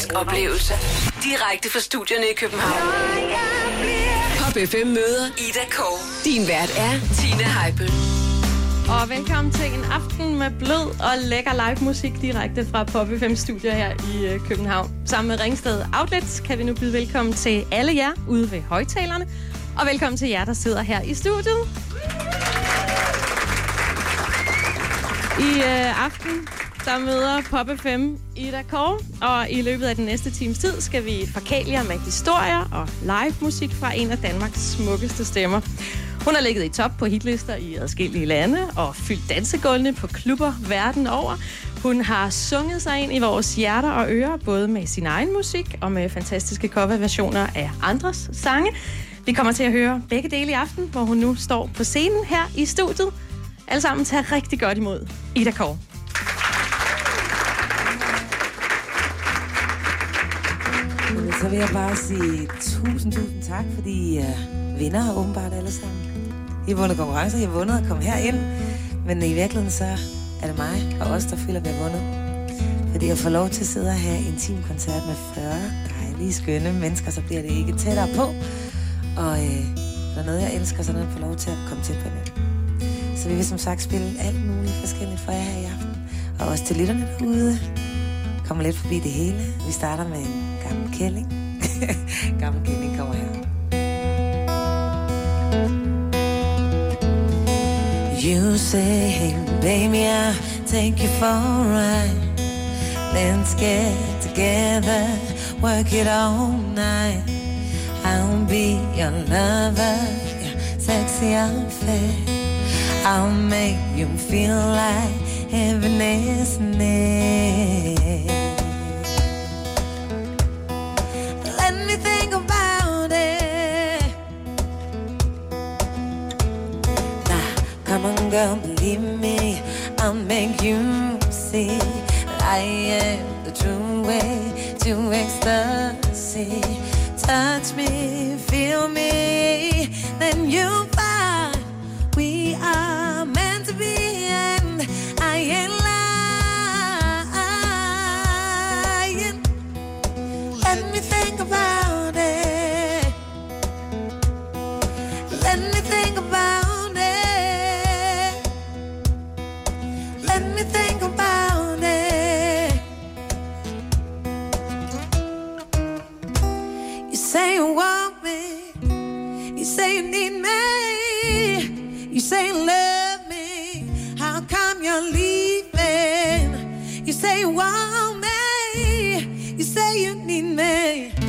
musikalsk oplevelse. Direkte fra studierne i København. Pop FM møder Ida Kov. Din vært er Tina Heibel. Og velkommen til en aften med blød og lækker live musik direkte fra Pop FM Studio her i øh, København. Sammen med Ringsted Outlets kan vi nu byde velkommen til alle jer ude ved højtalerne. Og velkommen til jer, der sidder her i studiet. I øh, aften, der møder Pop FM Ida Kåre, og i løbet af den næste times tid skal vi forkæle jer med historier og live musik fra en af Danmarks smukkeste stemmer. Hun har ligget i top på hitlister i adskillige lande og fyldt dansegulvene på klubber verden over. Hun har sunget sig ind i vores hjerter og ører, både med sin egen musik og med fantastiske coverversioner af andres sange. Vi kommer til at høre begge dele i aften, hvor hun nu står på scenen her i studiet. Alle sammen tager rigtig godt imod Ida Kåre. Så vil jeg bare sige tusind, tusind tak, fordi I uh, vinder har åbenbart alle sammen. I har vundet konkurrencer, I har vundet at komme herind. Men i virkeligheden så er det mig og os, der føler, at vi har vundet. Fordi jeg får lov til at sidde og have en intim koncert med 40 dejlige, skønne mennesker, så bliver det ikke tættere på. Og øh, der er noget, jeg elsker, så er får lov til at komme tæt på det. Så vi vil som sagt spille alt muligt forskelligt for jer her i aften. Og også til lytterne derude. Kommer lidt forbi det hele. Vi starter med en kælling. gammel kælling kommer her. You say, hey baby, I'll take you for a ride. Let's get together, work it all night. I'll be your lover, sexy outfit. I'll make you feel like heaven is near. Girl, believe me. I'll make you see I am the true way to ecstasy. Touch me, feel me, then you'll find we are You say you want me. You say you need me.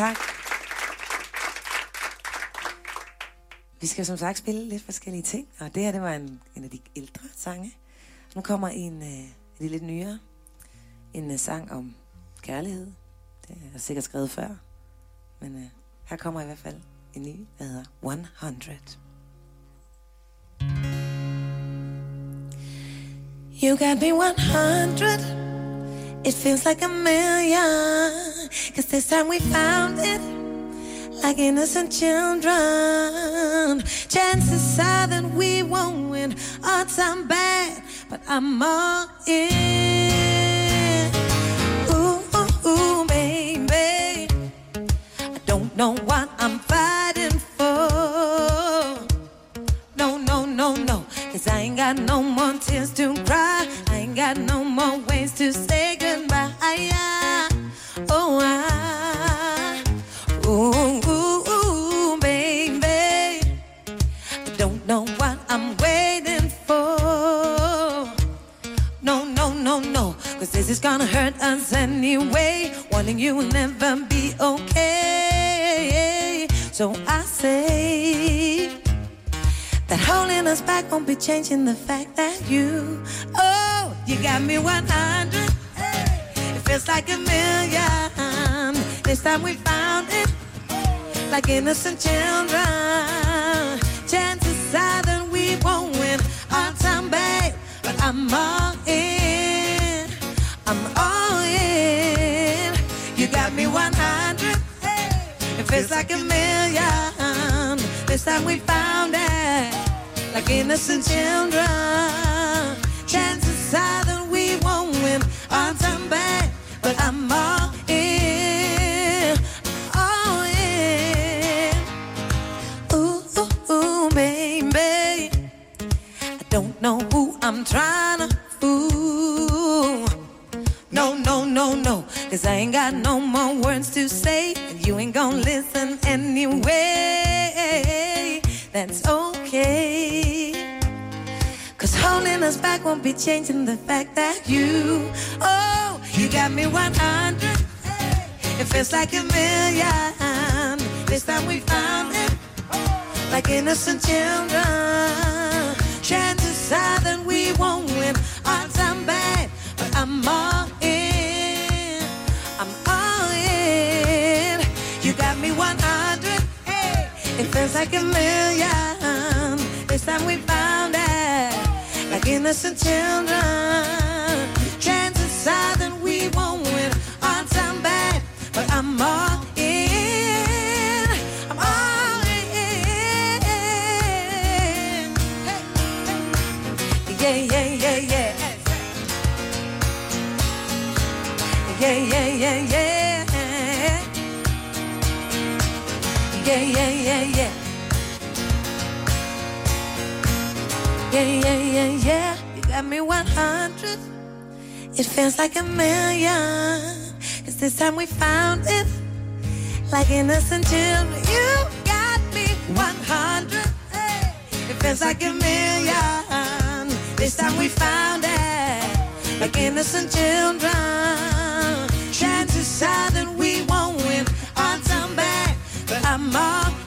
Tak. Vi skal som sagt spille lidt forskellige ting, og det her, det var en, en af de ældre sange. Nu kommer en øh, en lidt nyere. En øh, sang om kærlighed. Det er sikkert skrevet før. Men øh, her kommer i hvert fald en ny, der hedder 100. You got me 100. It feels like a million. Cause this time we found it. Like innocent children. Chances are that we won't win. Odds I'm bad, but I'm all in. Ooh, ooh, ooh, baby. I don't know what I'm fighting for. No, no, no, no. Cause I ain't got no more tears to cry. I ain't got no more ways to say This gonna hurt us anyway. Wanting you will never be okay. So I say that holding us back won't be changing the fact that you, oh, you got me 100. Hey, It feels like a million. This time we found it like innocent children. It feels like a million. This time we found it like innocent children. Chances are that we won't win our time, babe. But I'm all won't be changing the fact that you, oh, you got me 100. It feels like a million. This time we found it like innocent children. Chances are that we won't win our time back, but I'm all in. I'm all in. You got me 100. It feels like a million. Innocent children. Chances are that we won't win our time back, but I'm all in. I'm all in. Yeah, yeah, yeah, yeah. Yeah, yeah, yeah, yeah. Yeah, yeah, yeah, yeah. Yeah, yeah, yeah, yeah. Got me 100. It feels like a million. Cause this time we found it. Like innocent children. You got me 100. Hey. It feels like a million. This time we found it. Like innocent children. Chances are that we won't win our time back. But I'm all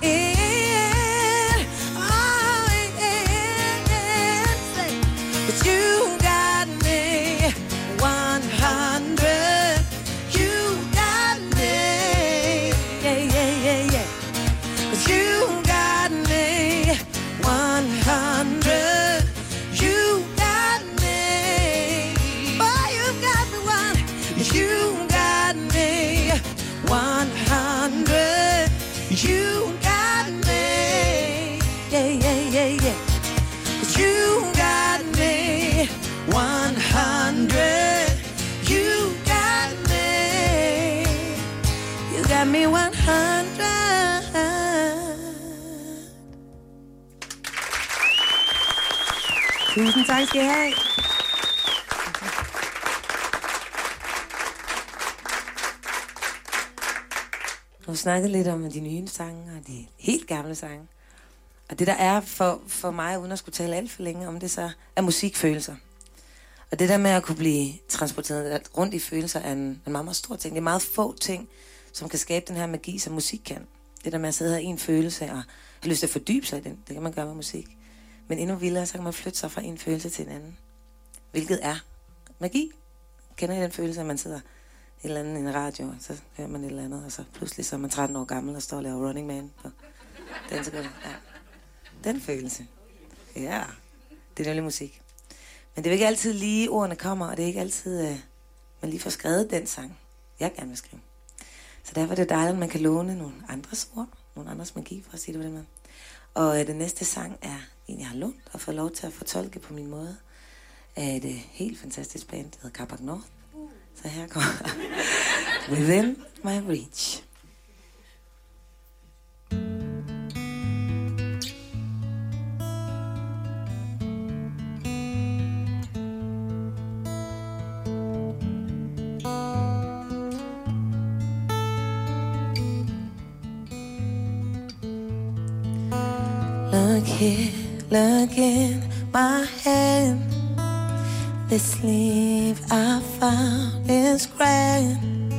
tak skal I have. Du snakkede lidt om de nye sange og de helt gamle sange. Og det der er for, for mig, uden at skulle tale alt for længe om det, så er musikfølelser. Og det der med at kunne blive transporteret rundt i følelser er en, en meget, meget stor ting. Det er meget få ting, som kan skabe den her magi, som musik kan. Det der med at sidde her i en følelse og have lyst til at fordybe sig i den, det kan man gøre med musik. Men endnu vildere, så kan man flytte sig fra en følelse til en anden. Hvilket er magi. Kender I den følelse, at man sidder et eller andet i en radio, og så hører man et eller andet, og så pludselig så er man 13 år gammel og står og laver running man på dansegulvet. Ja. Den følelse. Ja, det er nemlig musik. Men det er jo ikke altid lige, ordene kommer, og det er ikke altid, øh, man lige får skrevet den sang, jeg gerne vil skrive. Så derfor er det dejligt, at man kan låne nogle andres ord, nogen andres magi, for at sige det på den måde. Og øh, den næste sang er en, jeg har lånt og fået lov til at fortolke på min måde af et øh, helt fantastisk band, der hedder Kabak North. Så her kommer Within My Reach. Look here, in my hand. This sleeve I found is grand.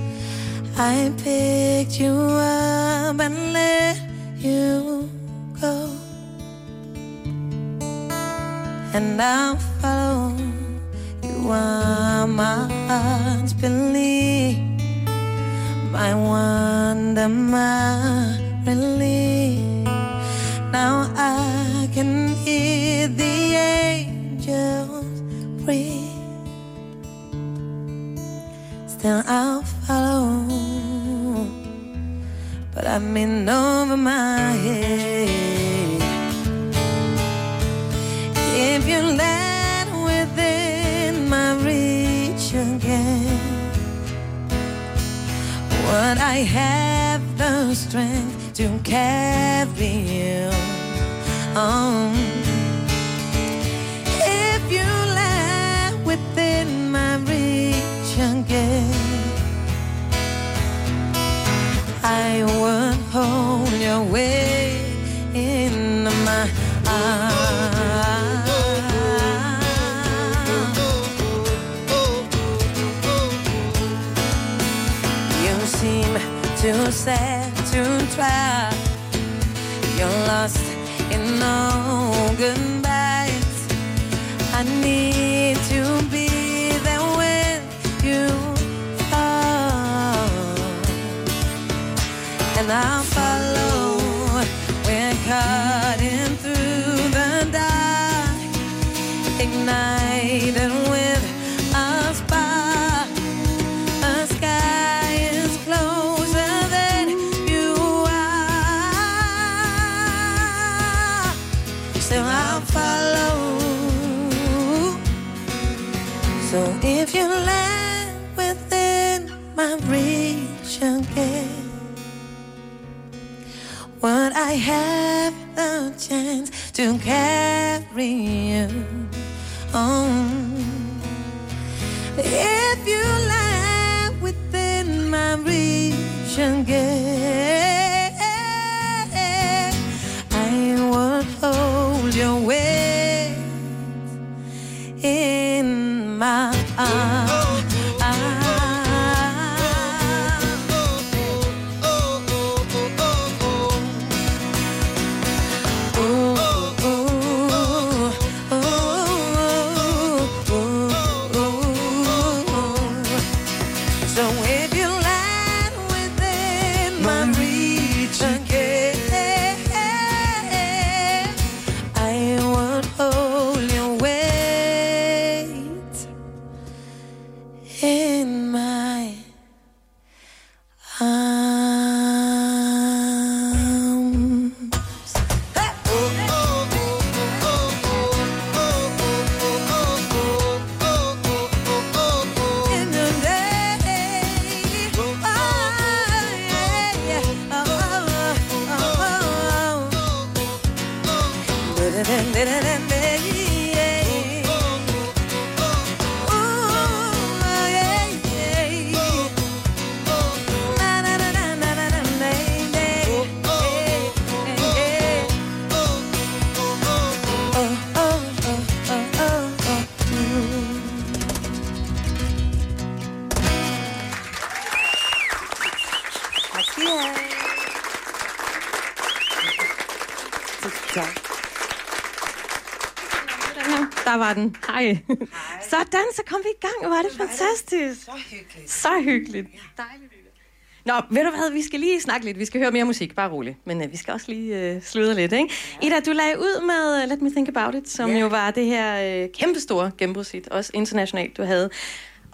I picked you up and let you go. And I'll follow you are my heart's belief. My wonder, my relief. Hear the angels breathe. Still I'll follow, but I'm in over my head. If you land within my reach again, what I have the strength to carry you on. I would hold your weight in my arms. You seem too sad to try. You're lost in no goodbyes. And to carry you time den. Hej. Sådan, så kom vi i gang. Var det fantastisk. Så hyggeligt. Så hyggeligt. Dejligt. Nå, ved du hvad, vi skal lige snakke lidt. Vi skal høre mere musik, bare roligt. Men uh, vi skal også lige uh, sludre lidt, ikke? Ida, du lagde ud med uh, Let Me Think About It, som Ja. jo var det her uh, kæmpestore gennembrudshit, også internationalt, du havde.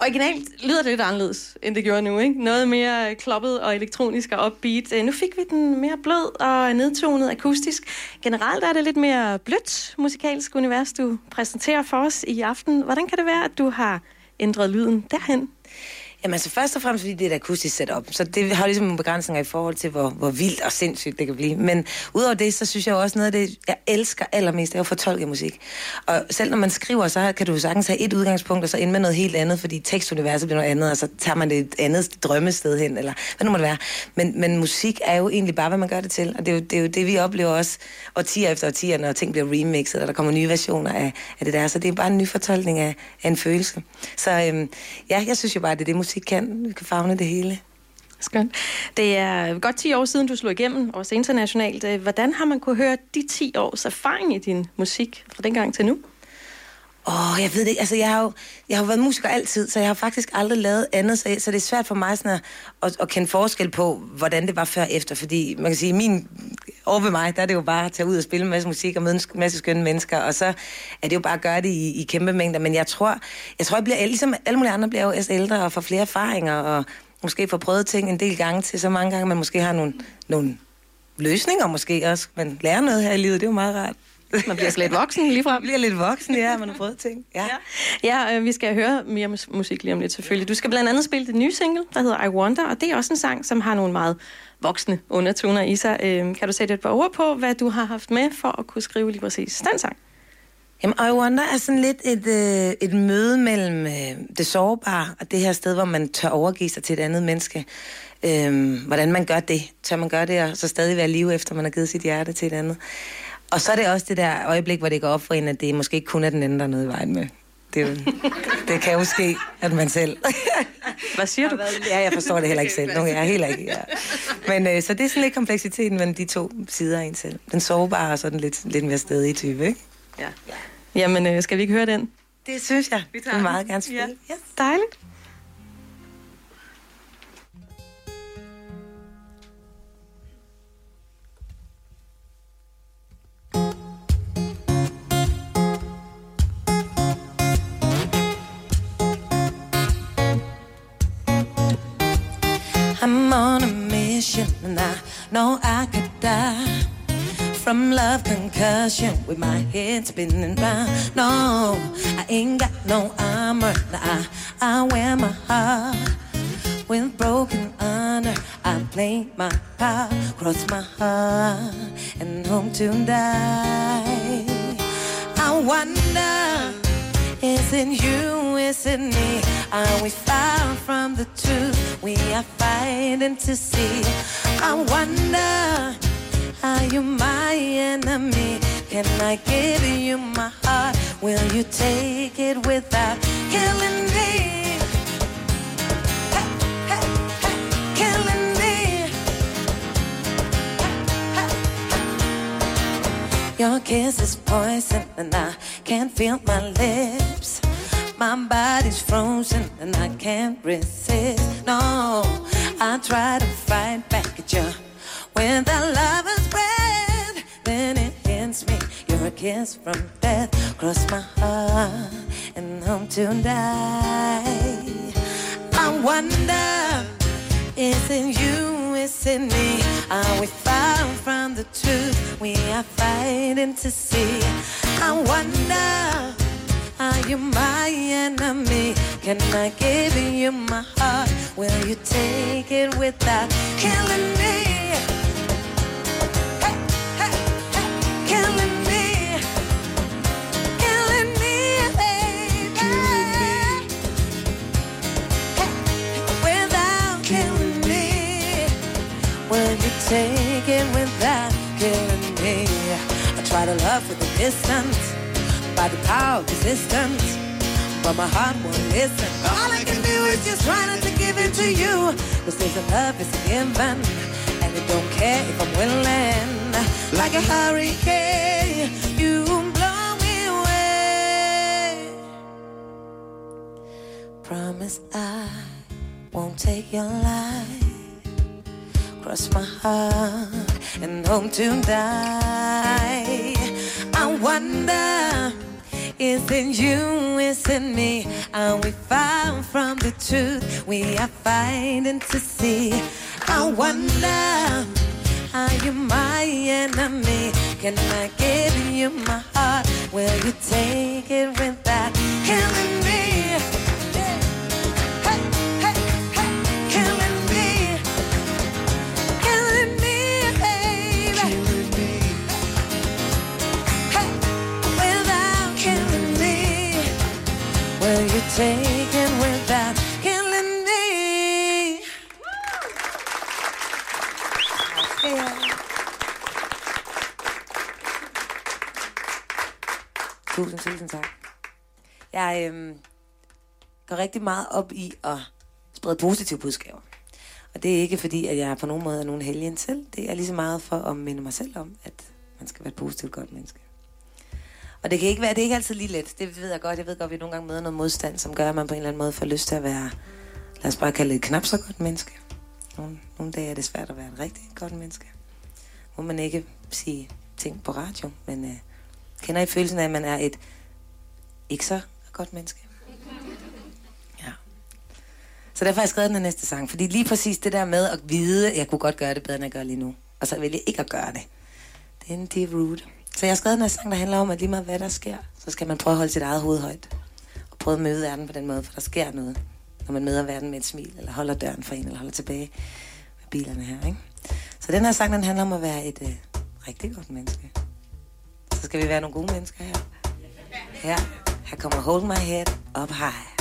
Originalt lyder det lidt anderledes, end det gjorde nu, ikke? Noget mere øh, kloppet og elektronisk og upbeat. Øh, nu fik vi den mere blød og nedtonet akustisk. Generelt er det lidt mere blødt musikalsk univers, du præsenterer for os i aften. Hvordan kan det være, at du har ændret lyden derhen? Jamen altså først og fremmest, fordi det er et akustisk setup, så det har ligesom nogle begrænsninger i forhold til, hvor, hvor vildt og sindssygt det kan blive. Men udover det, så synes jeg også noget af det, jeg elsker allermest, det er at fortolke musik. Og selv når man skriver, så kan du jo sagtens have et udgangspunkt, og så ende med noget helt andet, fordi tekstuniverset bliver noget andet, og så tager man det et andet drømmested hen, eller hvad nu må det være. Men, men musik er jo egentlig bare, hvad man gør det til, og det er jo det, er jo det vi oplever også årtier efter årtier, når ting bliver remixet, og der kommer nye versioner af, af det der. Så det er bare en ny fortolkning af, af en følelse. Så øhm, ja, jeg synes jo bare, det er det, musik kan. Vi kan fagne det hele. Skønt. Det er godt 10 år siden, du slog igennem, også internationalt. Hvordan har man kunne høre de 10 års erfaring i din musik fra dengang til nu? Åh, oh, jeg ved det ikke. Altså, jeg har jo jeg har jo været musiker altid, så jeg har faktisk aldrig lavet andet, så, så det er svært for mig sådan at, at, at kende forskel på, hvordan det var før og efter, fordi man kan sige, min, over ved mig, der er det jo bare at tage ud og spille en masse musik og møde en masse skønne mennesker, og så er det jo bare at gøre det i, i kæmpe mængder, men jeg tror, jeg tror, jeg bliver, ligesom alle mulige andre bliver jo også ældre og får flere erfaringer, og måske får prøvet ting en del gange til så mange gange, man måske har nogle, nogle løsninger måske også, man lærer noget her i livet, det er jo meget rart. Man bliver slet voksen lige fra. Man bliver lidt voksen, ja, man har prøvet ting. Ja. Ja, ja øh, vi skal høre mere mus- musik lige om lidt selvfølgelig. Du skal blandt andet spille det nye single, der hedder I Wonder, og det er også en sang, som har nogle meget voksne undertoner i sig. Øh, kan du sætte et par ord på, hvad du har haft med for at kunne skrive lige præcis den sang? Jamen, I Wonder er sådan lidt et, øh, et møde mellem øh, det sårbare og det her sted, hvor man tør overgive sig til et andet menneske. Øh, hvordan man gør det. Tør man gøre det, og så stadig være live, efter man har givet sit hjerte til et andet. Og så er det også det der øjeblik, hvor det går op for en, at det måske ikke kun er den anden, der er noget i vejen med. Det, jo, det kan jo ske, at man selv... Hvad siger du? Ja, jeg forstår det heller ikke selv. Nogle, jeg er heller ikke, ja. Men øh, så det er sådan lidt kompleksiteten mellem de to sider af en selv. Den sårbare og så den lidt, lidt mere stedige type, ikke? Ja. Jamen, øh, skal vi ikke høre den? Det synes jeg. Vi tager den. meget gerne spille. Ja. Dejligt. I'm on a mission and I know I could die from love concussion with my head spinning round. No, I ain't got no armor. Nah, I wear my heart with broken honor. I play my part, cross my heart, and hope to die. I wonder. Is it you? Is it me? Are we far from the truth? We are fighting to see. I wonder, are you my enemy? Can I give you my heart? Will you take it without killing me? Your kiss is poison and I can't feel my lips. My body's frozen and I can't resist. No, I try to fight back at you with a lover's breath. Then it hits me. You're a kiss from death. Cross my heart and home to die. I wonder. Is it you? Is it me? Are we far from the truth? We are fighting to see. I wonder, are you my enemy? Can I give you my heart? Will you take it without killing me? Hey, hey, hey, killing me. Take it without killing me? I try to love with a distance, by the power of resistance. But my heart won't listen. All I can do is just try not to give it to you. This love is a given. And it don't care if I'm willing. Like a hurricane, you blow me away. Promise I won't take your life. Cross my heart and hope to die. I wonder, Is it you? Is it me? Are we far from the truth? We are fighting to see. I wonder, are you my enemy? Can I give you my heart? Will you take it without killing taken without killing me? Yeah. Tusind, tusind tak. Jeg øhm, går rigtig meget op i at sprede positive budskaber. Og det er ikke fordi, at jeg på nogen måde er nogen helgen selv. Det er lige så meget for at minde mig selv om, at man skal være et positivt godt menneske. Og det kan ikke være, det er ikke altid lige let. Det ved jeg godt. Jeg ved godt, at vi nogle gange møder noget modstand, som gør, at man på en eller anden måde får lyst til at være, lad os bare kalde det knap så godt menneske. Nogle, nogle dage er det svært at være et rigtig godt menneske. Må man ikke sige ting på radio, men øh, kender I følelsen af, at man er et ikke så godt menneske? Ja. Så derfor har jeg skrevet den her næste sang. Fordi lige præcis det der med at vide, at jeg kunne godt gøre det bedre, end jeg gør lige nu. Og så vælge ikke at gøre det. Det er en deep root. Så jeg har skrevet den sang, der handler om, at lige meget hvad der sker, så skal man prøve at holde sit eget hoved højt. Og prøve at møde verden på den måde, for der sker noget. Når man møder verden med et smil, eller holder døren for en, eller holder tilbage med bilerne her, ikke? Så den her sang, den handler om at være et øh, rigtig godt menneske. Så skal vi være nogle gode mennesker her. Her, her kommer Hold My Head Up High.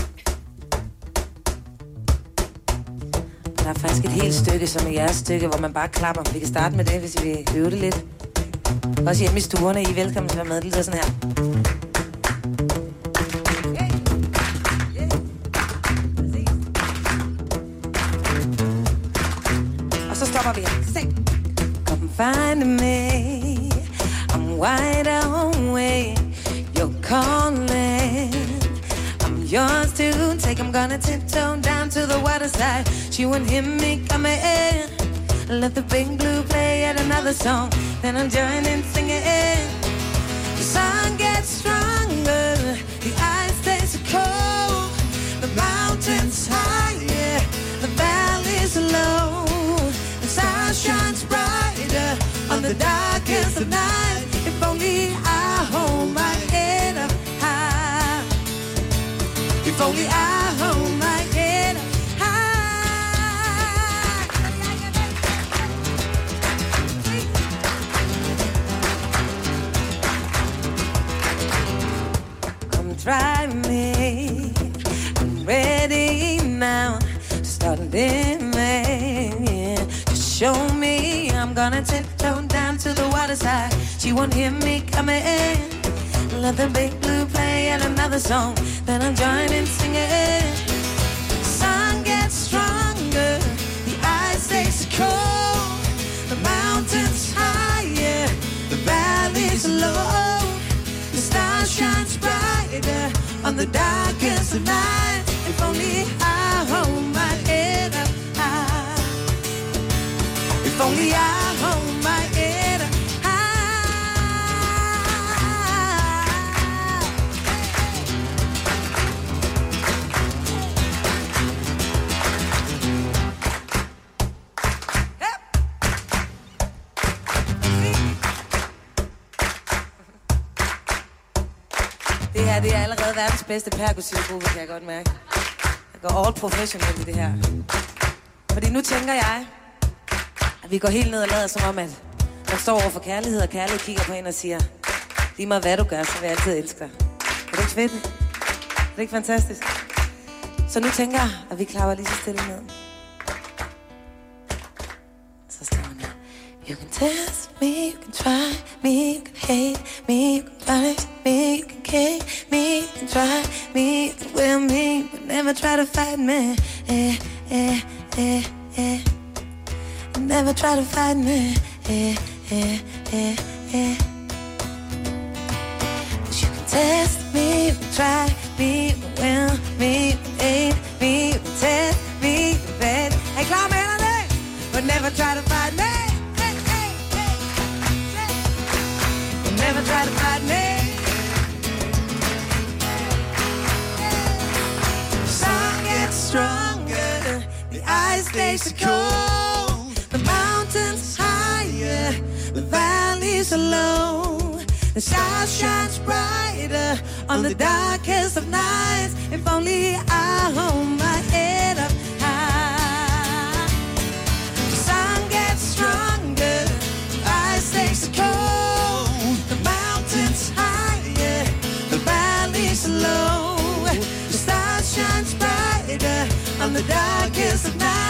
Der er faktisk et helt stykke, som er jeres stykke, hvor man bare klapper. Vi kan starte med det, hvis vi vil øve det lidt. Også hjemme i stuerne, I er velkommen til at være med. Det lyder sådan her. Og så stopper vi her. Se. Come find me. I'm wide awake. You're calling. I'm yours to take. I'm gonna tiptoe down to the water side. She won't hear me coming in. Let the big blue play at another song. Then I'll join in singing. Start living. Just show me. I'm gonna tiptoe down to the water side. She won't hear me coming in. Let the big blue play and another song. Then I'll join in singing. Sun gets stronger. The ice stays cold. The mountains higher. The valleys low. The star shines brighter on the darkest of nights. If only I If only hold my head up. Det her, det er allerede verdens bedste perkussive gruppe, kan jeg godt mærke. Jeg går all professional i det her. Fordi nu tænker jeg, vi går helt ned og lader som om, at man står over for kærlighed, og kærlighed kigger på en og siger, lige meget hvad du gør, så vil jeg altid elske dig. Er det ikke fedt? Er det ikke fantastisk? Så nu tænker jeg, at vi klapper lige så stille ned. Så står man her. You can test me, you can try me, you can hate me, you can fight me, you can kick me, you can try me, you can will me, but never try to fight me. Eh, eh, eh, eh. eh. Never try to fight me. Yeah, yeah, yeah, yeah. But you can test me, try me, win me, aid me, test me, bet. Hey, climb me on but never try to fight me. Never try to fight me. strong stronger, the ice stays cold. The mountains higher, the valleys low. The star shines brighter on the darkest of nights. If only I hold my head up high. The sun gets stronger, ice stays so cold. The mountains higher, the valleys low. The star shines brighter on the darkest of nights.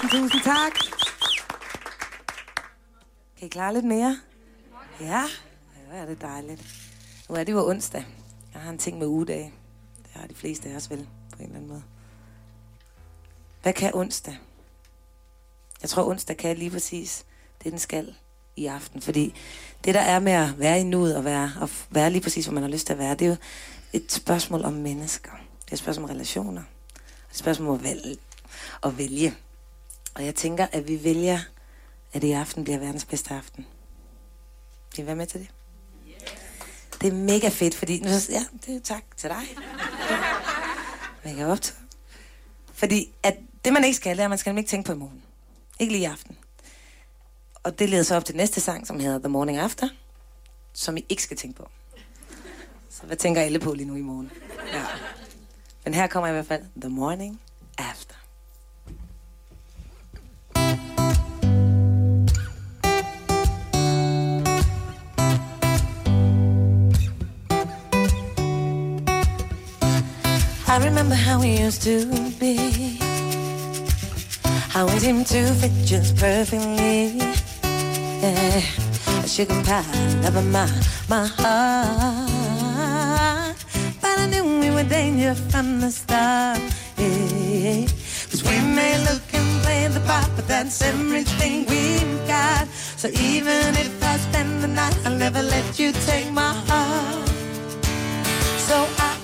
Tusind, tusind tak. Kan I klare lidt mere? Ja, hvor er det dejligt. Nu er det jo onsdag. Jeg har en ting med ugedage. Det har de fleste af os vel, på en eller anden måde. Hvad kan onsdag? Jeg tror, onsdag kan lige præcis det, den skal i aften. Fordi det, der er med at være i nuet og være, og være lige præcis, hvor man har lyst til at være, det er jo et spørgsmål om mennesker. Det er et spørgsmål om relationer. Det er et spørgsmål om at vælge. At vælge. Og jeg tænker, at vi vælger, at det i aften bliver verdens bedste aften. Vil I være med til det? Det er mega fedt, fordi... Nu, ja, det er tak til dig. Mega optaget. Fordi at det, man ikke skal, det er, at man skal ikke tænke på i morgen. Ikke lige i aften. Og det leder så op til næste sang, som hedder The Morning After, som I ikke skal tænke på. Så hvad tænker alle på lige nu i morgen? Ja. Men her kommer i hvert fald The Morning After. I remember how we used to be. How we seemed to fit just perfectly. Yeah. A sugar pie, love of my, my heart. But I knew we were danger from the start. Yeah. Cause we may look and play the part, but that's everything we've got. So even if I spend the night, I'll never let you take my heart. So I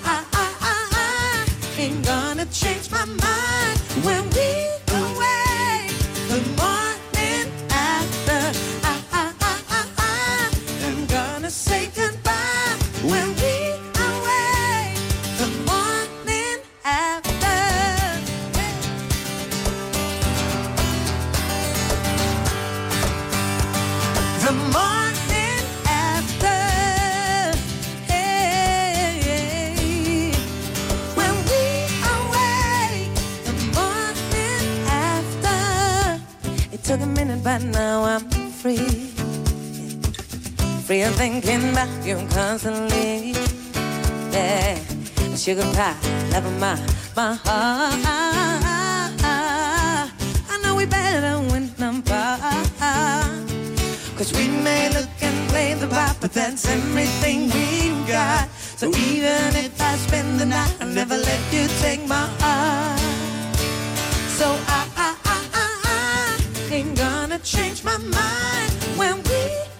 ain't gonna change my mind when we but now I'm free. Free of thinking about you constantly. Yeah, sugar pie, love my, my heart. I know we better when I'm. Cause we may look and play the part, but that's everything we've got. So even if I spend the night, I'll never let you take my heart. So I, change my mind when we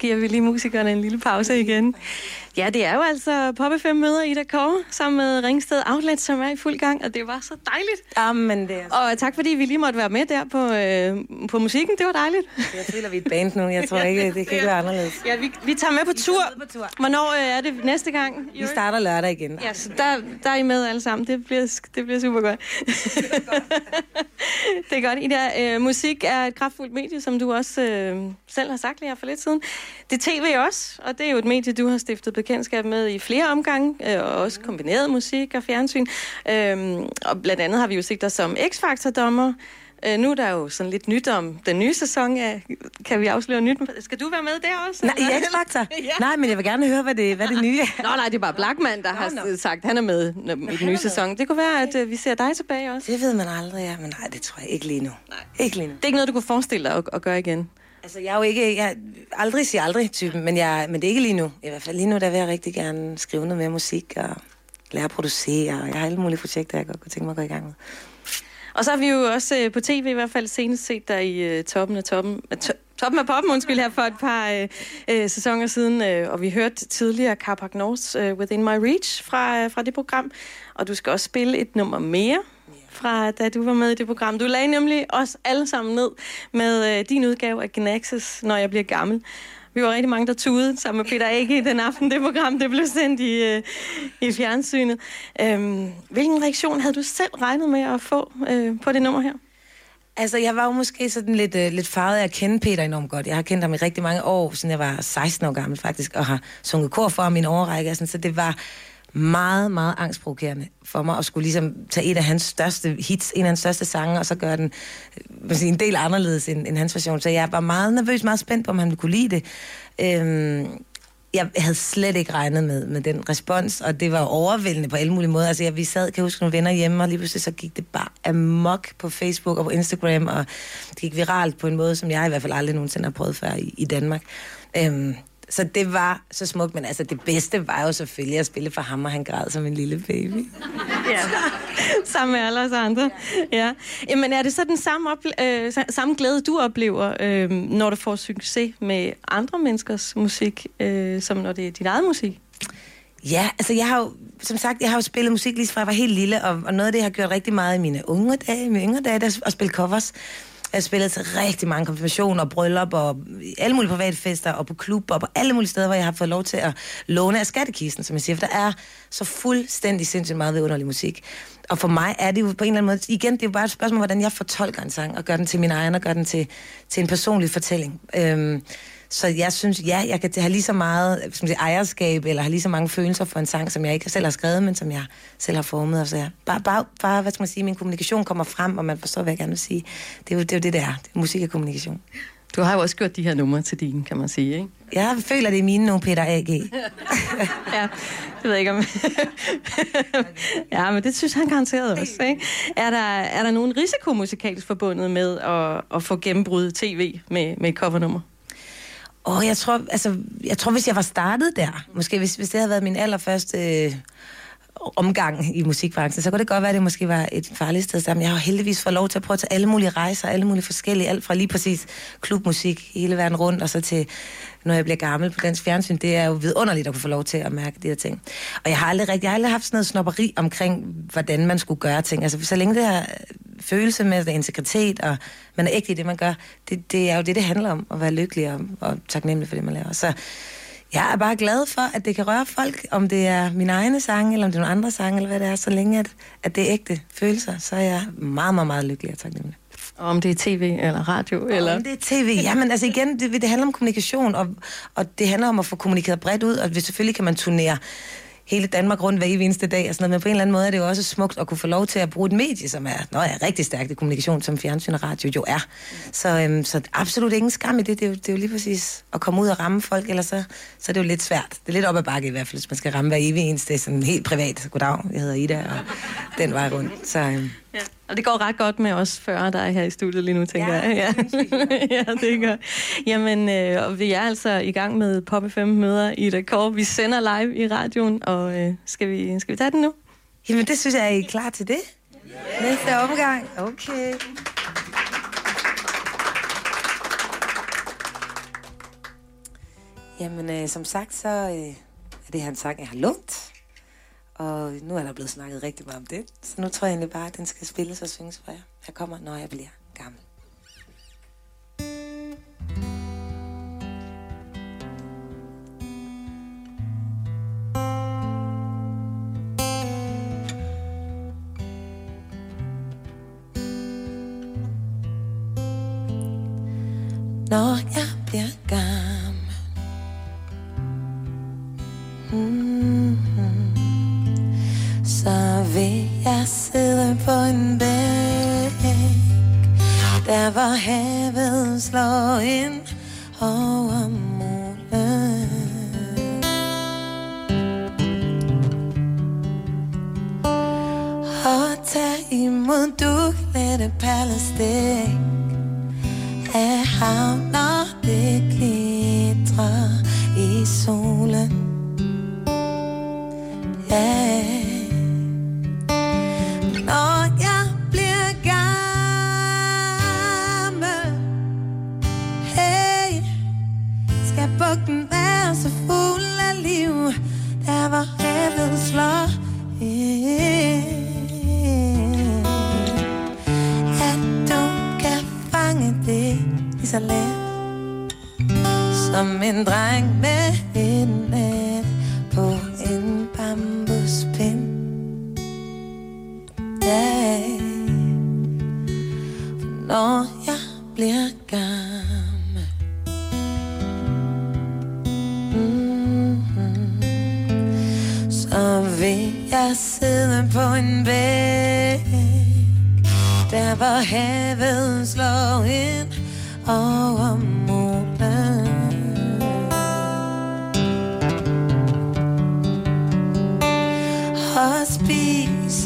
giver vi lige musikerne en lille pause igen. Ja, det er jo altså Pop FM møder Ida Kåre sammen med Ringsted Outlet, som er i fuld gang, og det var så dejligt. Jamen, det er... Og tak fordi vi lige måtte være med der på, øh, på musikken, det var dejligt. Jeg føler, vi er et band nu. Jeg tror ikke, det kan ikke være anderledes. Ja, vi, vi tager med på tur. med på tur. Hvornår øh, er det næste gang? Vi starter lørdag igen. Ja, så der, der er I med alle sammen. Det bliver, det bliver super godt. det er godt. Ida, øh, musik er et kraftfuldt medie, som du også øh, selv har sagt lige her for lidt siden. Det er tv også, og det er jo et medie, du har stiftet bekendtskab med i flere omgange, øh, og også kombineret musik og fjernsyn. Øh, og blandt andet har vi jo set dig som X-Factor-dommer. Øh, nu er der jo sådan lidt nyt om den nye sæson af, kan vi afsløre nyt? Skal du være med der også? Nej, i? X-Factor? Ja. Nej, men jeg vil gerne høre, hvad det, hvad det nye er. Nå nej, det er bare Blackman, der har nå. sagt, at han er med i den nye sæson. Det kunne være, at øh, vi ser dig tilbage også. Det ved man aldrig, ja. Men nej, det tror jeg ikke lige nu. Nej. Ikke lige nu. Det er ikke noget, du kunne forestille dig at, at gøre igen. Altså, jeg er jo ikke... Jeg, aldrig siger aldrig typen, men, jeg, men det er ikke lige nu. I hvert fald lige nu, der vil jeg rigtig gerne skrive noget mere musik og lære at producere. Og jeg har alle mulige projekter, jeg godt kunne tænke mig at gå i gang med. Og så har vi jo også øh, på tv i hvert fald senest set dig i øh, toppen af toppen. to- Toppen af poppen, undskyld, her for et par øh, øh, sæsoner siden, øh, og vi hørte tidligere Carpac North øh, Within My Reach fra, øh, fra det program, og du skal også spille et nummer mere fra da du var med i det program. Du lagde nemlig os alle sammen ned med øh, din udgave af Genaxis, Når jeg bliver gammel. Vi var rigtig mange, der tudede sammen med Peter Ake den aften, det program det blev sendt i, øh, i fjernsynet. Øhm, hvilken reaktion havde du selv regnet med at få øh, på det nummer her? Altså, jeg var jo måske sådan lidt, øh, lidt farvet af at kende Peter enormt godt. Jeg har kendt ham i rigtig mange år, siden jeg var 16 år gammel faktisk, og har sunget kor for ham i en overrække. Sådan, så det var meget, meget angstprovokerende for mig at skulle ligesom tage et af hans største hits, en af hans største sange, og så gøre den øh, man sige, en del anderledes end, end hans version. Så jeg var meget nervøs, meget spændt på, om han ville kunne lide det. Øhm, jeg havde slet ikke regnet med, med den respons, og det var overvældende på alle mulige måder. Altså, jeg, vi sad, kan jeg huske, nogle venner hjemme, og lige pludselig så gik det bare amok på Facebook og på Instagram, og det gik viralt på en måde, som jeg i hvert fald aldrig nogensinde har prøvet før i, i Danmark. Øhm, så det var så smukt, men altså det bedste var jo selvfølgelig at spille for ham, og han græd som en lille baby. Ja. Sammen med alle os andre. Ja. Jamen, er det så den samme, ople- øh, sa- samme glæde, du oplever, øh, når du får succes med andre menneskers musik, øh, som når det er dit eget musik? Ja, altså jeg har jo, som sagt, jeg har jo spillet musik lige fra jeg var helt lille, og, og noget af det, jeg har gjort rigtig meget i mine unge dage, mine yngre dage, det er at spille covers. Jeg har spillet til rigtig mange konfirmationer, bryllup og alle mulige private fester og på klub og på alle mulige steder, hvor jeg har fået lov til at låne af skattekisten, som jeg siger. For der er så fuldstændig sindssygt meget vidunderlig musik. Og for mig er det jo på en eller anden måde, igen, det er jo bare et spørgsmål, hvordan jeg fortolker en sang og gør den til min egen og gør den til, til en personlig fortælling. Øhm, så jeg synes, ja, jeg kan have lige så meget som det, ejerskab, eller have lige så mange følelser for en sang, som jeg ikke selv har skrevet, men som jeg selv har formet. Og så ja, bare, bare, bare, hvad skal man sige, min kommunikation kommer frem, og man forstår, hvad jeg gerne vil sige. Det er jo det, er jo det, det er. Det er musik og kommunikation. Du har jo også gjort de her numre til dine, kan man sige, ikke? Jeg føler, det er mine nu, Peter A.G. Ja, det ved jeg ikke om... ja, men det synes han garanteret også, ikke? Er der, er der nogen risiko musikalsk forbundet med at, at få gennembrud tv med, med et covernummer? Åh, jeg tror, altså, jeg tror, hvis jeg var startet der, måske hvis, hvis det havde været min allerførste øh, omgang i musikbranchen, så kunne det godt være, at det måske var et farligt sted sammen. Jeg har heldigvis fået lov til at prøve at tage alle mulige rejser, alle mulige forskellige, alt fra lige præcis klubmusik hele verden rundt, og så til, når jeg bliver gammel på dansk fjernsyn, det er jo vidunderligt at kunne få lov til at mærke de her ting. Og jeg har aldrig, rigtig, jeg har aldrig haft sådan noget snopperi omkring, hvordan man skulle gøre ting. Altså, så længe det her øh, følelse med det integritet, og man er ægte i det, man gør, det, det er jo det, det handler om, at være lykkelig og, og taknemmelig for det, man laver. Så jeg er bare glad for, at det kan røre folk, om det er min egne sange, eller om det er nogle andre sange, eller hvad det er, så længe at, at det er ægte følelser, så er jeg meget, meget, meget lykkelig og taknemmelig. Og om det er tv eller radio? Eller? Om det er tv, jamen altså igen, det, det handler om kommunikation, og, og det handler om at få kommunikeret bredt ud, og selvfølgelig kan man turnere hele Danmark rundt hver eneste dag og sådan noget, men på en eller anden måde er det jo også smukt at kunne få lov til at bruge et medie, som er, nå ja, rigtig stærkt i kommunikation, som fjernsyn og radio jo er. Så, øhm, så absolut ingen skam i det. Det er, jo, det er jo lige præcis at komme ud og ramme folk, eller så, så er det jo lidt svært. Det er lidt op ad bakke i hvert fald, hvis man skal ramme hver evig eneste, sådan helt privat. Goddag, jeg hedder Ida, og den vej rundt. Så øhm, Ja. Og det går ret godt med os før der er her i studiet lige nu, tænker ja, jeg. Ja. ja, det gør. Jamen, øh, og vi er altså i gang med Pop 5 møder i et kår. Vi sender live i radioen, og øh, skal, vi, skal vi tage den nu? Jamen, det synes jeg, er I klar til det? Yeah. Næste omgang? Okay. Jamen, øh, som sagt, så øh, er det her en sang, jeg har lånt. Og nu er der blevet snakket rigtig meget om det. Så nu tror jeg egentlig bare, at den skal spilles og synges for jer. Jeg kommer, når jeg bliver gammel. Når jeg bliver gammel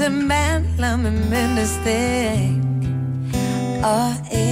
se man la med menneske og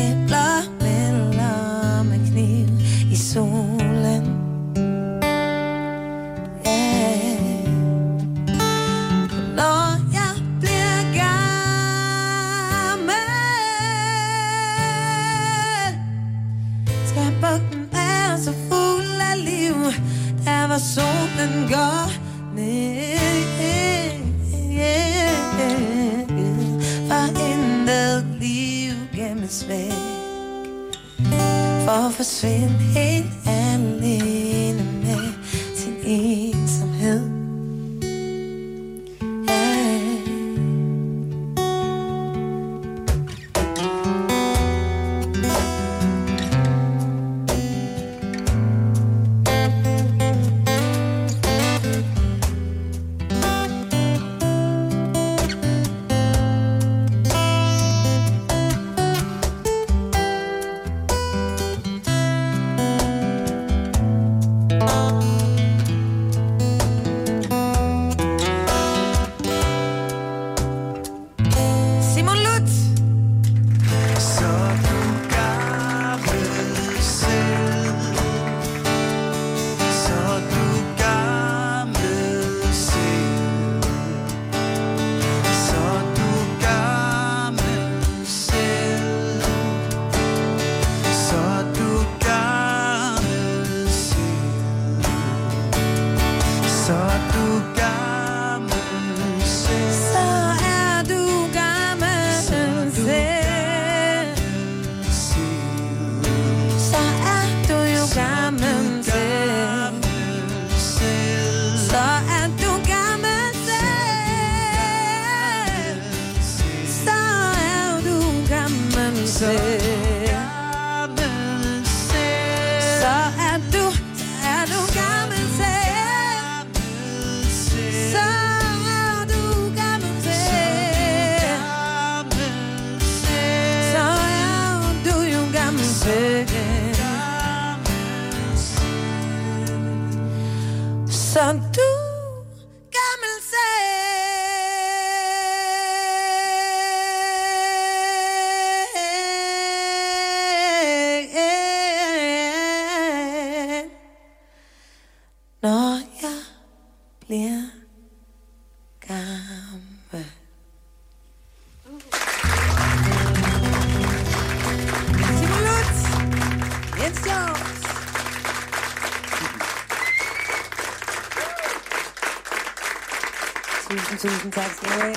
Tusind, tusind tak skal du have.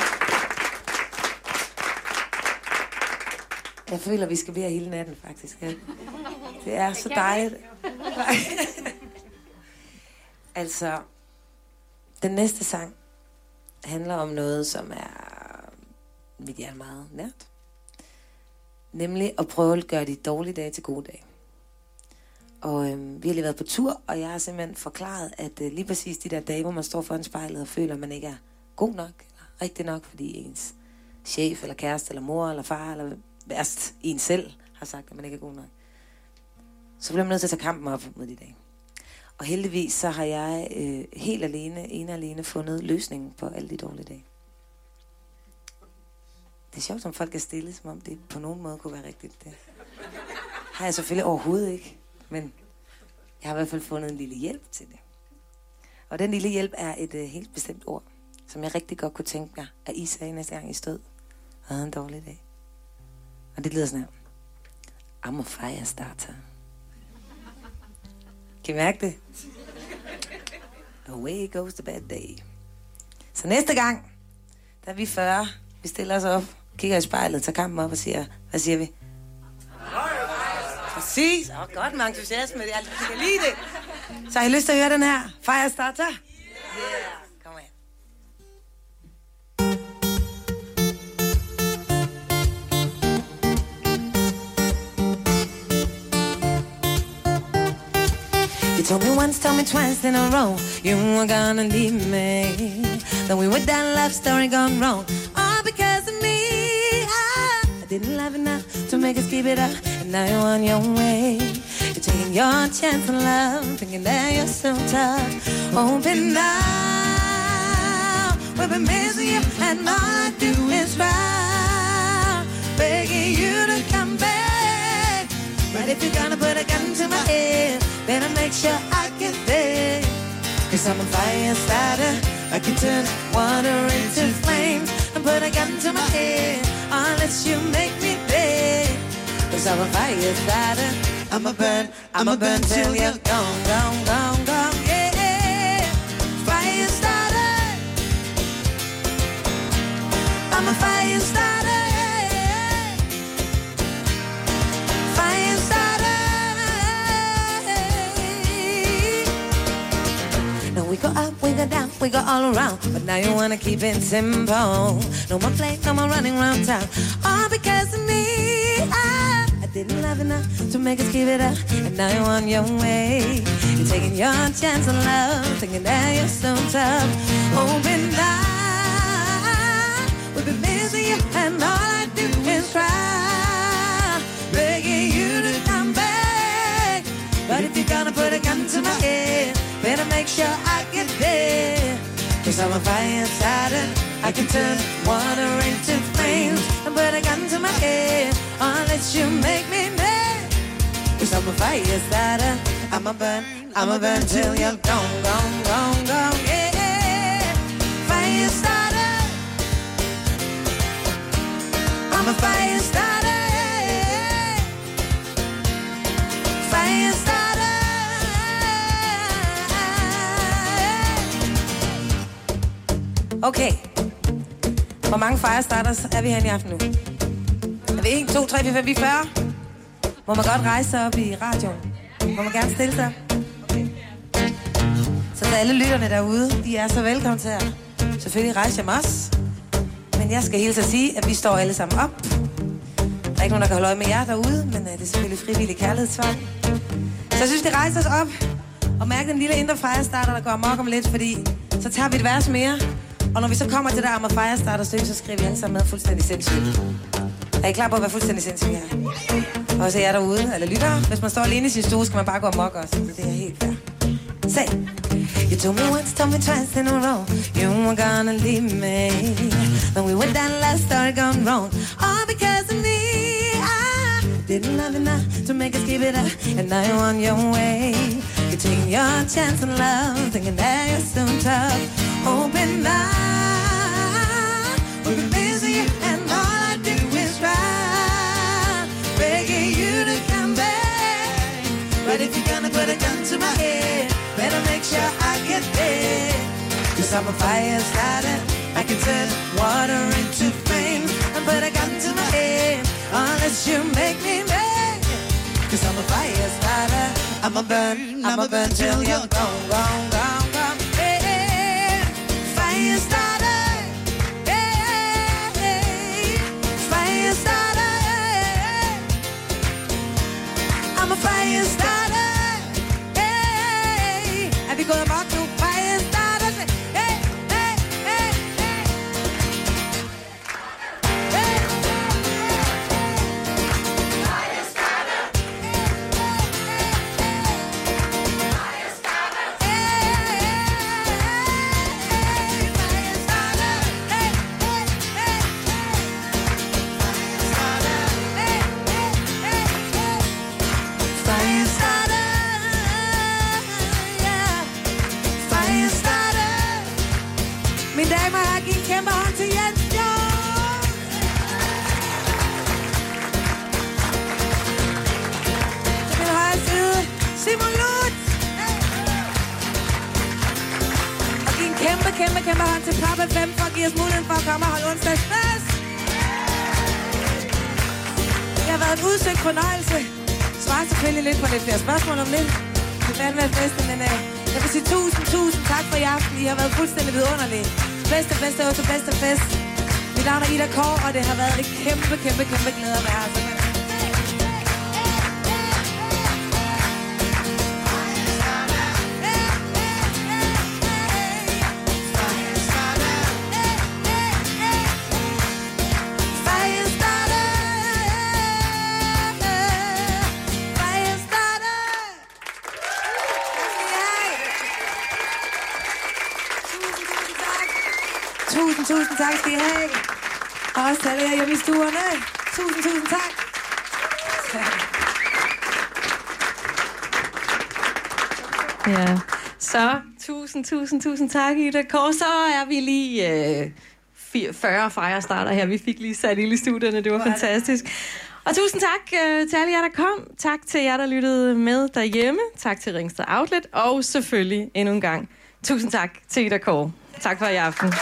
Jeg føler, vi skal være hele natten, faktisk. Ja. Det er så dejligt. altså, den næste sang handler om noget, som er mit hjerte meget nært. Nemlig at prøve at gøre de dårlige dage til gode dage. Og øhm, vi har lige været på tur, og jeg har simpelthen forklaret, at øh, lige præcis de der dage, hvor man står foran spejlet og føler, at man ikke er god nok, eller rigtig nok, fordi ens chef, eller kæreste, eller mor, eller far, eller værst en selv har sagt, at man ikke er god nok. Så bliver man nødt til at tage kampen op mod de dag. Og heldigvis så har jeg øh, helt alene, ene alene fundet løsningen på alle de dårlige dage. Det er sjovt, som folk er stille, som om det på nogen måde kunne være rigtigt. Det har jeg selvfølgelig overhovedet ikke. Men jeg har i hvert fald fundet en lille hjælp til det. Og den lille hjælp er et øh, helt bestemt ord, som jeg rigtig godt kunne tænke mig, at I sagde næste gang I stod og havde en dårlig dag. Og det lyder sådan her. I'm a fire starter. Kan I mærke det? Away goes the bad day. Så næste gang, der er vi 40, vi stiller os op, kigger i spejlet, tager kampen op og siger, hvad siger vi? Præcis. Så godt med entusiasme. Jeg kan lide det. Så har I lyst til at høre den her? Firestarter? Yeah. Told me once, told me twice in a row You were gonna leave me. Then we were that love story gone wrong. All because of me. I, I didn't love enough to make us keep it up And now you're on your way. You're taking your chance on love Thinking that you're so tough. Open now We've been missing you And all I do is try Begging you to come back. But if you're gonna put a gun to my head, better make sure I get there. Cause I'm a fire starter. I can turn water into flames and put a gun to my head unless you make me beg. Cause I'm a fire starter. I'm a burn, I'm a burn till you're gone, gone, gone. We go up, we go down, we go all around. But now you wanna keep it simple. No more play, no more running around town. All because of me. I, I didn't love enough to make us give it up. And now you're on your way. You're taking your chance on love, thinking that you're so tough. Open eye. We've been missing you, and all I do is try. Begging you to come back. But if you're gonna put a gun to my head, better make sure I. Cause I'm a fire starter. I can turn water into flames and put a gun to my head. Unless you make me mad. Cause I'm a fire starter. I'm a burn, I'm a burn till you're gone, gone, gone, gone. Okay. Hvor mange firestarters er vi her i aften nu? Er vi 1, 2, 3, 4, 5, vi 40? Må man godt rejse sig op i radioen? Må man gerne stille sig? Okay. Så til alle lytterne derude, de er så velkommen til her. selvfølgelig rejser jeg mig også. Men jeg skal hilse at sige, at vi står alle sammen op. Der er ikke nogen, der kan holde øje med jer derude, men øh, det er selvfølgelig frivillig kærlighedsvej. Så jeg synes, det rejser os op og mærke den lille indre fejrestarter, der går amok om lidt, fordi så tager vi et vers mere. Og når vi så kommer til der med firestarter stykke, så skriver vi alle sammen med fuldstændig sindssygt. Er I klar på at være fuldstændig sindssygt her? Og så er jeg derude, eller lytter. Hvis man står alene i sin stue, skal man bare gå amok også. Det er helt fair. Say. You told me once, told me twice in a row You were gonna leave me Then we went down last story gone wrong All because of me I didn't love enough to make us keep it up And now you're on your way You're taking your chance on love Thinking that you're so tough Open up We've been busy and all I do is try. Begging you to come back. But if you're gonna put a gun to my head Better make sure I get there. Cause I'm a fire starter. Can turn water into flame. And put a gun to my head unless you make me mad. Cause I'm a fire starter. I'm a burn, I'm a burn till you're gone, gone, gone, gone. Hey, hey, fire til Papa 5 for at give os muligheden for at komme og holde onsdagsfest. Det har været en udsøgt fornøjelse. Svarer selvfølgelig lidt på lidt flere spørgsmål om lidt. Det er fandme festen, men uh, jeg vil sige tusind, tusind tak for i aften. I har været fuldstændig vidunderlige. Bedste fest, det var bedste fest. Mit navn er Ida Kåre, og det har været et kæmpe, kæmpe, kæmpe glæde at være her. Tak skal I have. Og også alle jer hjemme i stuerne. Tusind, tusind tak. Ja. Så tusind, tusind, tusind tak, Ida Kåre. Så er vi lige øh, 4 40 Firestarter her. Vi fik lige sat ild i studierne. Det var fantastisk. Og tusind tak øh, til alle jer, der kom. Tak til jer, der lyttede med derhjemme. Tak til Ringsted Outlet. Og selvfølgelig endnu en gang, tusind tak til Ida Kåre. Tak for i aften.